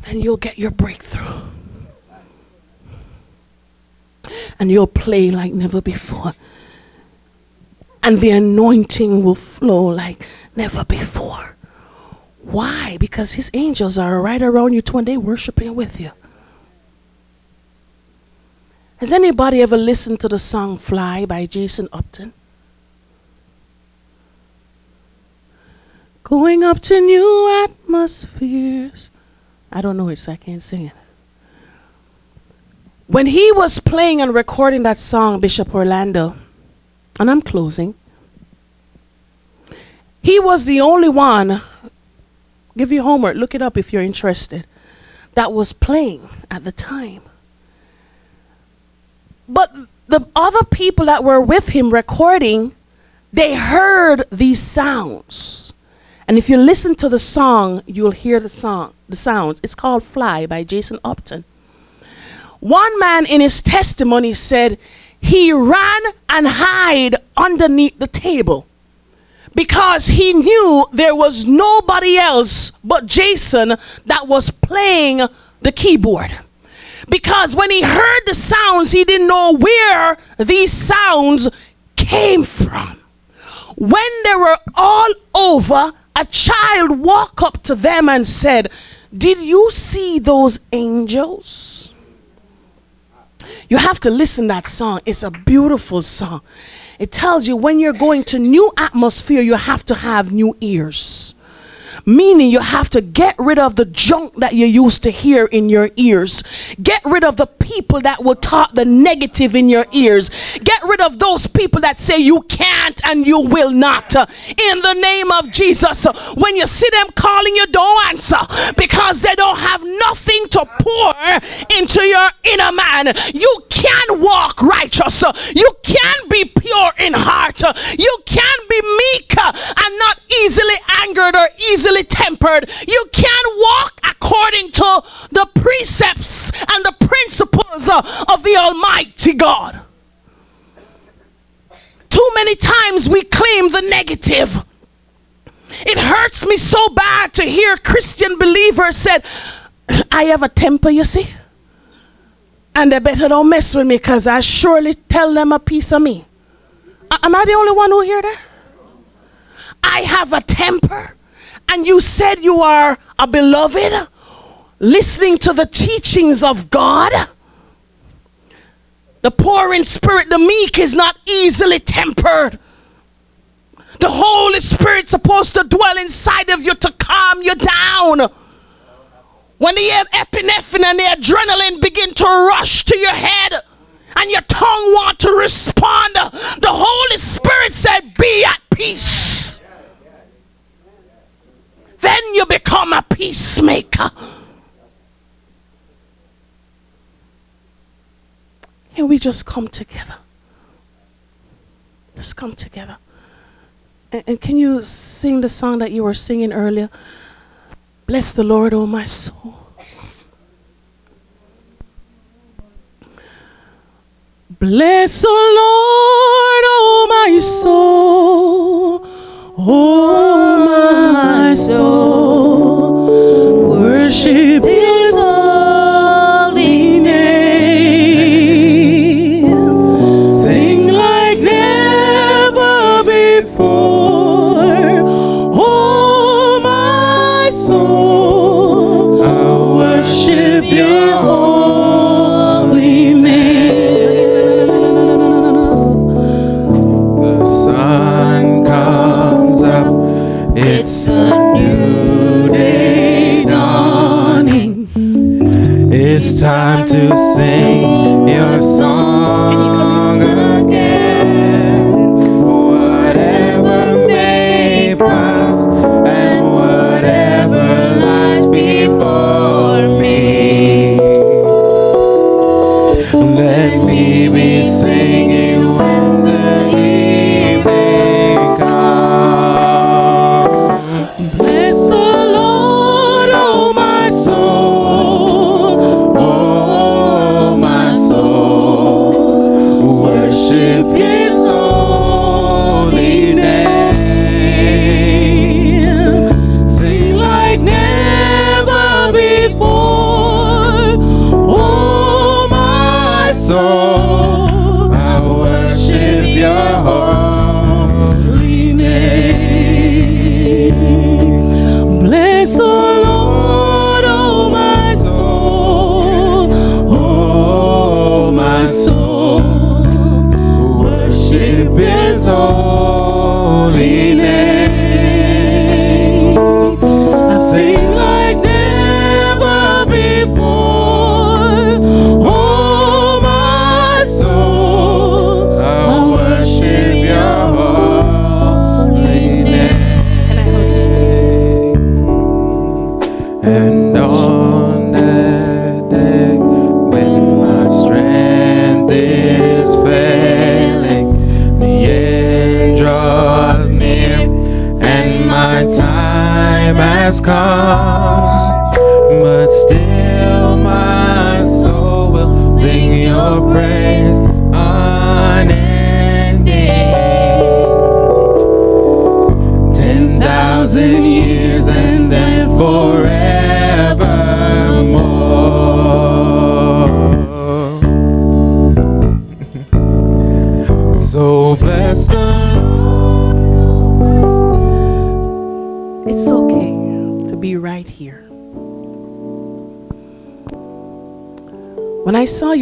then you'll get your breakthrough. And you'll play like never before. And the anointing will flow like never before. Why? Because his angels are right around you they worshiping with you. Has anybody ever listened to the song Fly by Jason Upton? Going up to new atmospheres. I don't know it, so I can't sing it. When he was playing and recording that song, Bishop Orlando, and I'm closing, he was the only one, give you homework, look it up if you're interested, that was playing at the time. But the other people that were with him recording, they heard these sounds. And if you listen to the song, you'll hear the song, the sounds. It's called Fly by Jason Upton. One man in his testimony said he ran and hid underneath the table because he knew there was nobody else but Jason that was playing the keyboard. Because when he heard the sounds, he didn't know where these sounds came from. When they were all over, a child walked up to them and said, Did you see those angels? You have to listen that song. It's a beautiful song. It tells you when you're going to new atmosphere, you have to have new ears. Meaning you have to get rid of the junk that you used to hear in your ears. Get rid of the people that will talk the negative in your ears. Get rid of those people that say you can't and you will not. In the name of Jesus, when you see them calling you, don't answer because they don't have nothing to pour into your inner man. You can walk righteous. You can be pure in heart. You can be meek and not easily angered or easily easily tempered. You can't walk according to the precepts and the principles uh, of the Almighty God. Too many times we claim the negative. It hurts me so bad to hear Christian believers said, I have a temper, you see. And they better don't mess with me because I surely tell them a piece of me. Am I the only one who hear that? I have a temper and you said you are a beloved, listening to the teachings of God. The poor in spirit, the meek, is not easily tempered. The Holy Spirit's supposed to dwell inside of you to calm you down. When the epinephrine and the adrenaline begin to rush to your head and your tongue want to respond, the Holy Spirit said, Be at peace then you become a peacemaker. Can we just come together? Just come together. And, and, can you sing the song that you were singing earlier? Bless the Lord, O oh my soul. Bless the Lord, O oh my soul. Oh, my soul, worship His time to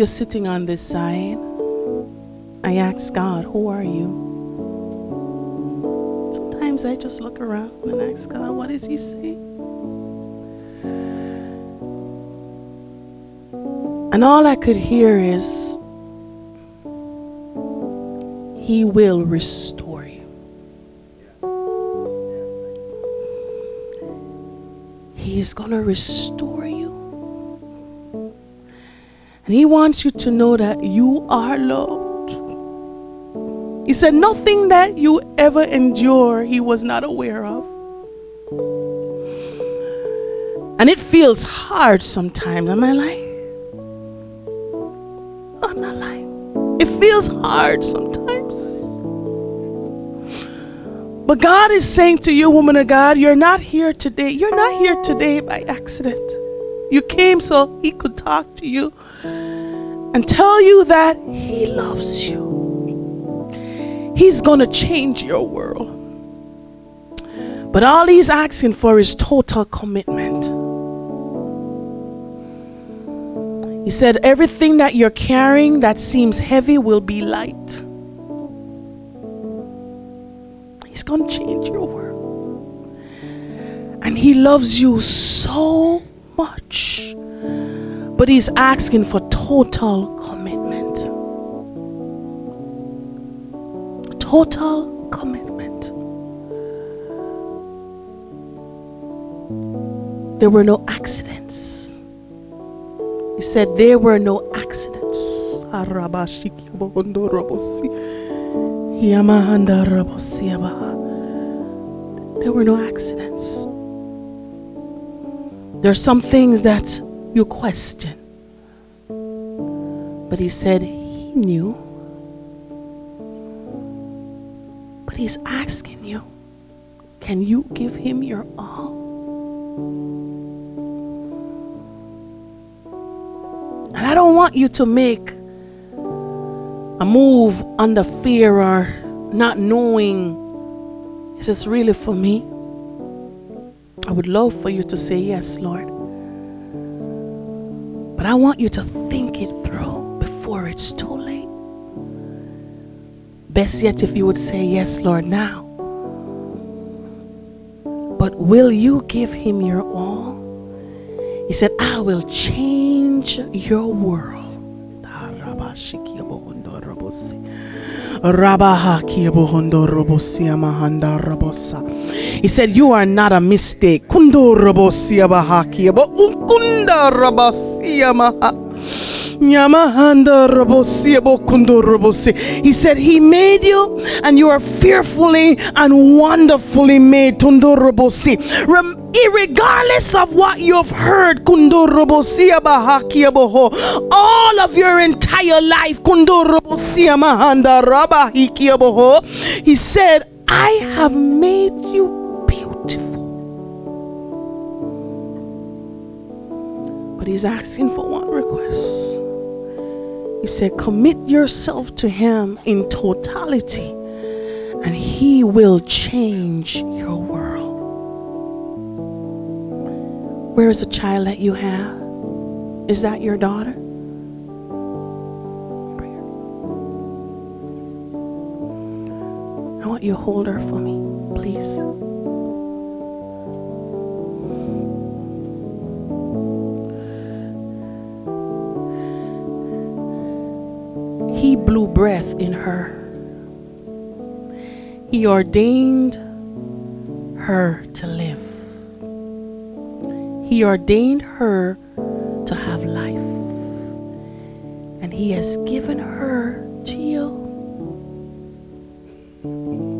When I saw you sitting on this side, I ask God, Who are you? Sometimes I just look around and ask God, What is He saying? And all I could hear is, He will restore you. He is going to restore He wants you to know that you are loved. He said, Nothing that you ever endure, He was not aware of. And it feels hard sometimes. Am I lying? I'm not lying. It feels hard sometimes. But God is saying to you, woman of God, you're not here today. You're not here today by accident. You came so He could talk to you and tell you that He loves you. He's going to change your world. But all He's asking for is total commitment. He said, Everything that you're carrying that seems heavy will be light. He's going to change your world. And He loves you so much. But He's asking for total commitment. Total commitment. There were no accidents. He said there were no accidents. There were no accidents. There are some things that you question. But he said he knew. But he's asking you can you give him your all? And I don't want you to make a move under fear or not knowing is this really for me? I would love for you to say yes, Lord. But I want you to think it through before it's too late. Best yet, if you would say yes, Lord, now. But will you give him your all? He said, I will change your world. He said, You are not a mistake. He said, He made you and you are fearfully and wonderfully made. Irregardless of what you've heard, all of your entire life, He said, I have made you beautiful. But He's asking for one request. He said, Commit yourself to Him in totality, and He will change your world. Where is the child that you have? Is that your daughter? I want you to hold her for me, please. He blew breath in her. He ordained her to live. He ordained her to have life. And He has given her to you.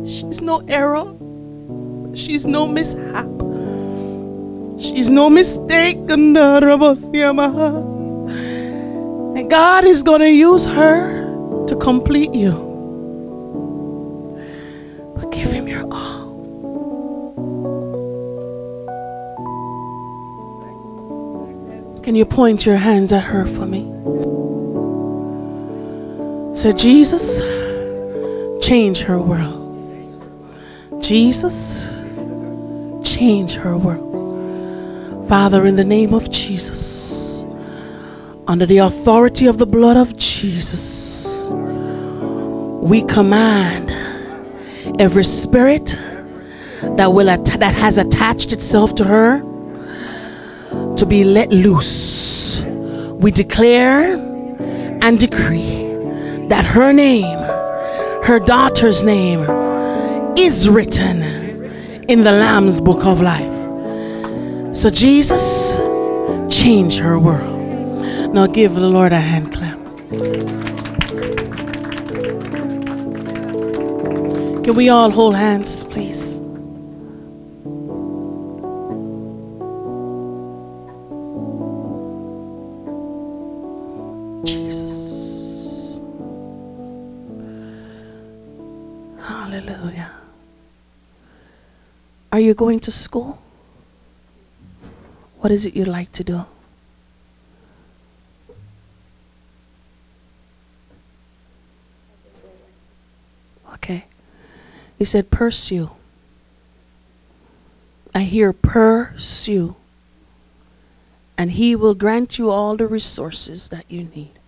She's no error. She's no mishap. She's no mistake. And God is going to use her to complete you. But give Him your all. Can you point your hands at her for me? Say, Jesus, change her world. Jesus, change her world. Father, in the name of Jesus, under the authority of the blood of Jesus, we command every spirit that will att- that has attached itself to her to be let loose. We declare and decree that her name, her daughter's name, is written in the Lamb's book of life. So, Jesus, change her world. Now, give the Lord a hand clap. Can we all hold hands, please? Jesus. Hallelujah. Are you going to school? What is it you'd like to do? He said, pursue. I hear pursue. And he will grant you all the resources that you need.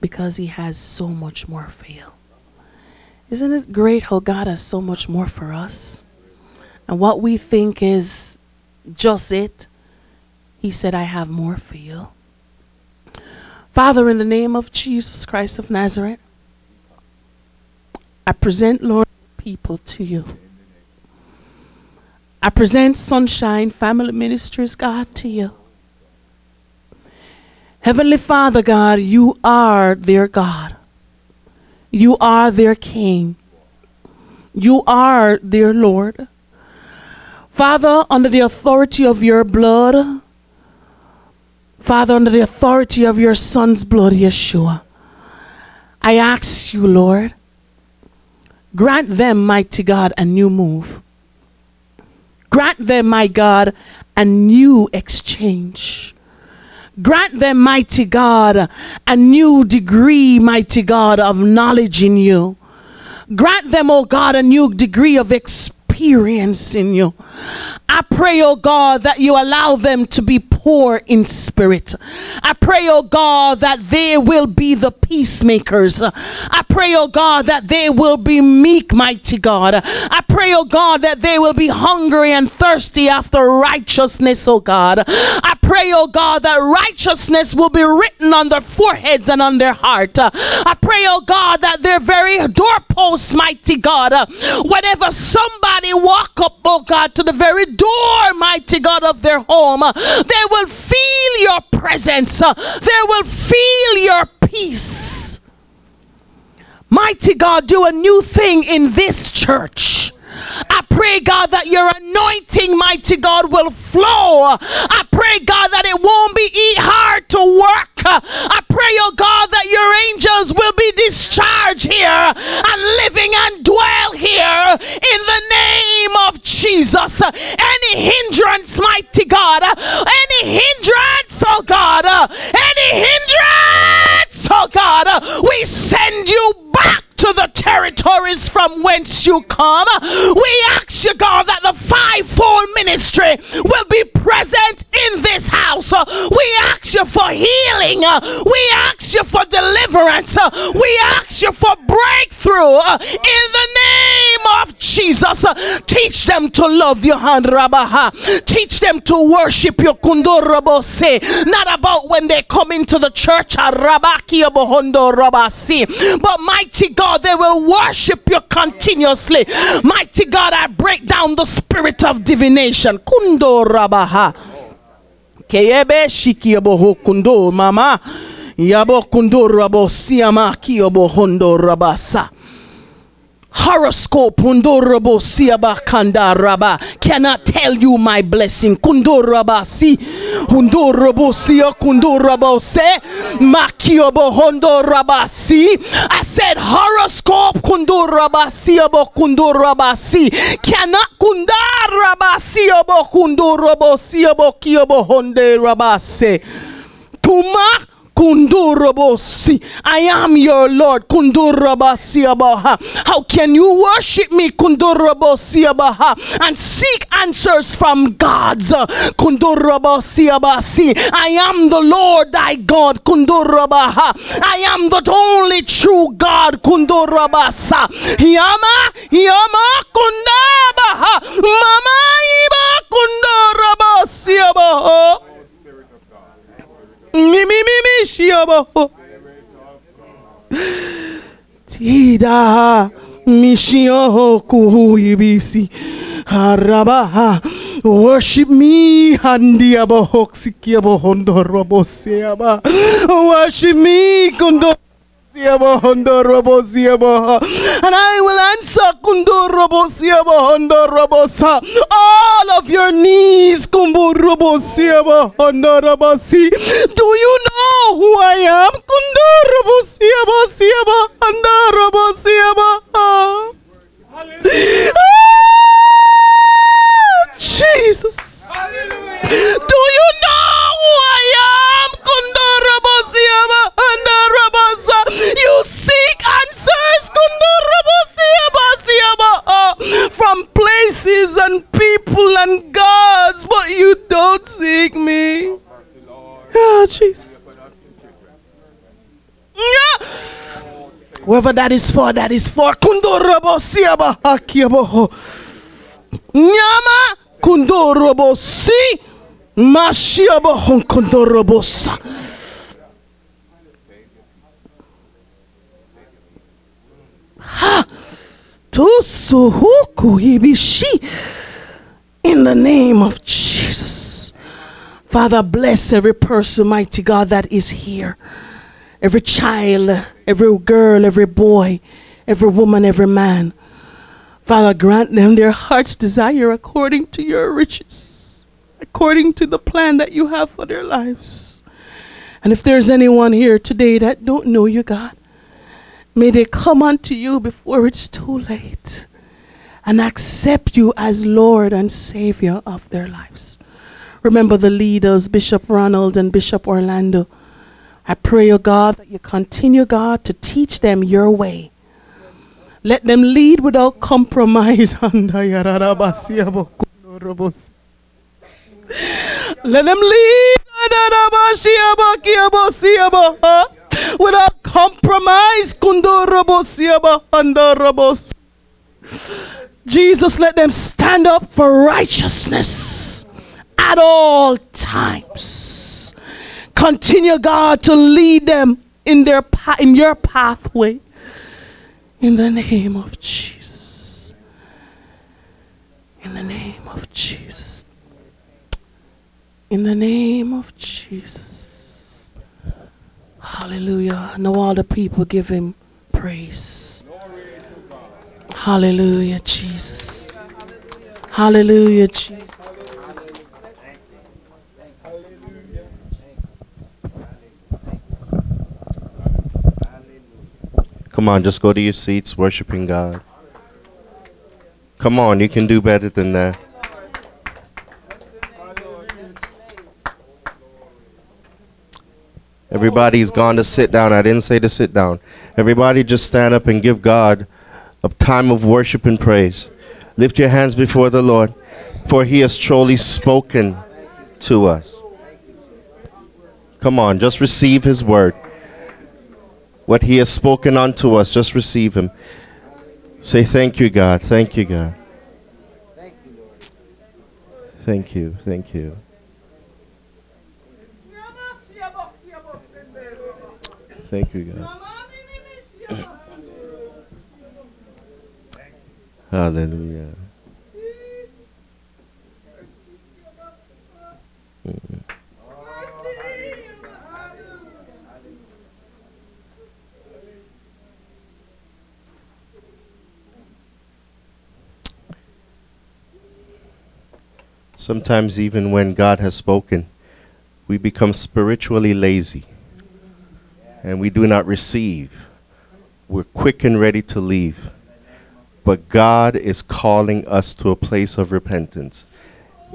Because he has so much more for you. Isn't it great how God has so much more for us? And what we think is just it, He said, I have more for you. Father, in the name of Jesus Christ of Nazareth, I present, Lord, people to you. I present Sunshine Family Ministries, God, to you. Heavenly Father, God, you are their God. You are their King. You are their Lord. Father, under the authority of your blood, Father, under the authority of your Son's blood, Yeshua, I ask you, Lord, grant them, mighty God, a new move. Grant them, my God, a new exchange. Grant them, mighty God, a new degree, mighty God, of knowledge in you. Grant them, oh God, a new degree of experience in you. I pray, oh God, that you allow them to be poor in spirit. I pray, oh God, that they will be the peacemakers. I pray, oh God, that they will be meek, mighty God. I pray, oh God, that they will be hungry and thirsty after righteousness, oh God. I pray, oh God, that righteousness will be written on their foreheads and on their heart. I pray, oh God, that their very doorposts, mighty God, whenever somebody walk up, oh God, to the very door, mighty God, of their home, they will feel your presence. They will feel your peace. Mighty God, do a new thing in this church. I pray, God, that your anointing, mighty God, will flow. I pray, God, that it won't be hard to work. I pray, oh God, that your angels will be discharged here and living and dwell here in the name of Jesus. Any hindrance, mighty God, any hindrance, oh God, any hindrance, oh God, we send you back to the territories from whence you come. We ask you, God, that the fivefold ministry will be present in this house. We ask you for healing. We ask you for deliverance. We ask you for breakthrough in the name of Jesus. Teach them to love you, Hanrabaha. Teach them to worship you, Kundorabose. Not about when they come into the church, Arabaki Rabasi. But mighty God, they will worship you continuously. Mighty God, I break down the spirit of divination. Kundo Rabaha. Keyebe Shiki Aboho Kundo Mama. Yabo Kundo Rabo Siama Kiyobo Hondo Rabasa. Horoscope Kundorobo siaba kandaraba. Cannot tell you my blessing? Kundoraba si. Kundorobo sia Kundorabo se. Makiobo Hondoraba si. I said horoscope Kundoraba siabo Kundoraba si. Cannot Kundaraba siabo Kundorobo siabo Kiobo Honde Rabase Tuma Kundurabosi. I am your Lord. Kundurabasi abaha. How can you worship me? Kundurabosi abaha. And seek answers from gods. Kundurabasi abasi. I am the Lord thy God. Kundurabaha. I am the only true God. Kundurabasa. Yama. Yama. Kundabaha. Mama. Iba. Kundurabasi Tida mishio kuhuibisi harabaha worship me handia bohoksikia bohondorobose aba worship me kondo And I will answer all of your needs. Do you know who I am? Ah, Jesus. Do you know who I am? Kundorobosiaba hondorobasa. You seek answers kundorobosiaba siaba, ah, from places and people and gods, but you don't seek me. Ah, Jesus. Yeah. Whoever that is for, that is for. Kundorobosiaba hakiabo. Nyama kundorobosi mashiaba kundorobosa. Ha tusuhuku *gasps* ibishi in the name of Jesus. Father, bless every person, mighty God, that is here. Every child, every girl, every boy, every woman, every man. Father, grant them their heart's desire according to your riches, according to the plan that you have for their lives. And if there's anyone here today that don't know you, God, may they come unto you before it's too late and accept you as Lord and Savior of their lives. Remember the leaders, Bishop Ronald and Bishop Orlando. I pray, O God, that you continue, God, to teach them your way. Let them lead without compromise. *laughs* Let them lead *laughs* without compromise. Jesus, let them stand up for righteousness at all times. Continue, God, to lead them in their pa- in your pathway. In the name of Jesus. In the name of Jesus. In the name of Jesus. Hallelujah. Now all the people give him praise. Hallelujah, Jesus. Hallelujah, Jesus. Come on, just go to your seats, worshiping God. Come on, you can do better than that. Everybody's gone to sit down. I didn't say to sit down. Everybody just stand up and give God a time of worship and praise. Lift your hands before the Lord, for he has truly spoken to us. Come on, just receive his word. What he has spoken unto us, just receive him. Say, Thank you, God. Thank you, God. Thank you. Thank you. Thank you, God. Hallelujah. Sometimes, even when God has spoken, we become spiritually lazy and we do not receive. We're quick and ready to leave. But God is calling us to a place of repentance.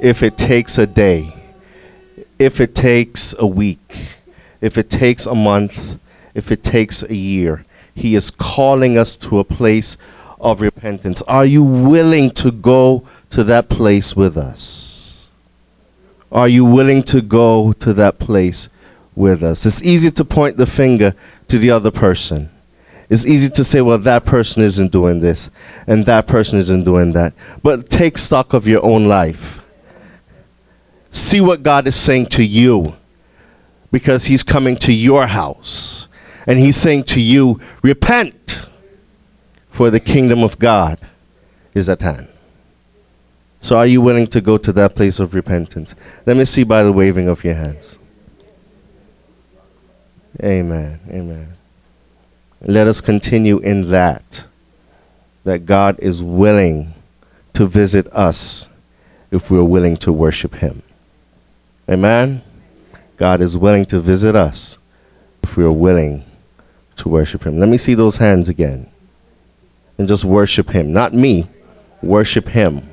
If it takes a day, if it takes a week, if it takes a month, if it takes a year, He is calling us to a place of repentance. Are you willing to go to that place with us? Are you willing to go to that place with us? It's easy to point the finger to the other person. It's easy to say, well, that person isn't doing this and that person isn't doing that. But take stock of your own life. See what God is saying to you because He's coming to your house. And He's saying to you, repent, for the kingdom of God is at hand. So, are you willing to go to that place of repentance? Let me see by the waving of your hands. Amen. Amen. Let us continue in that, that God is willing to visit us if we're willing to worship Him. Amen. God is willing to visit us if we are willing to worship Him. Let me see those hands again. And just worship Him. Not me, worship Him.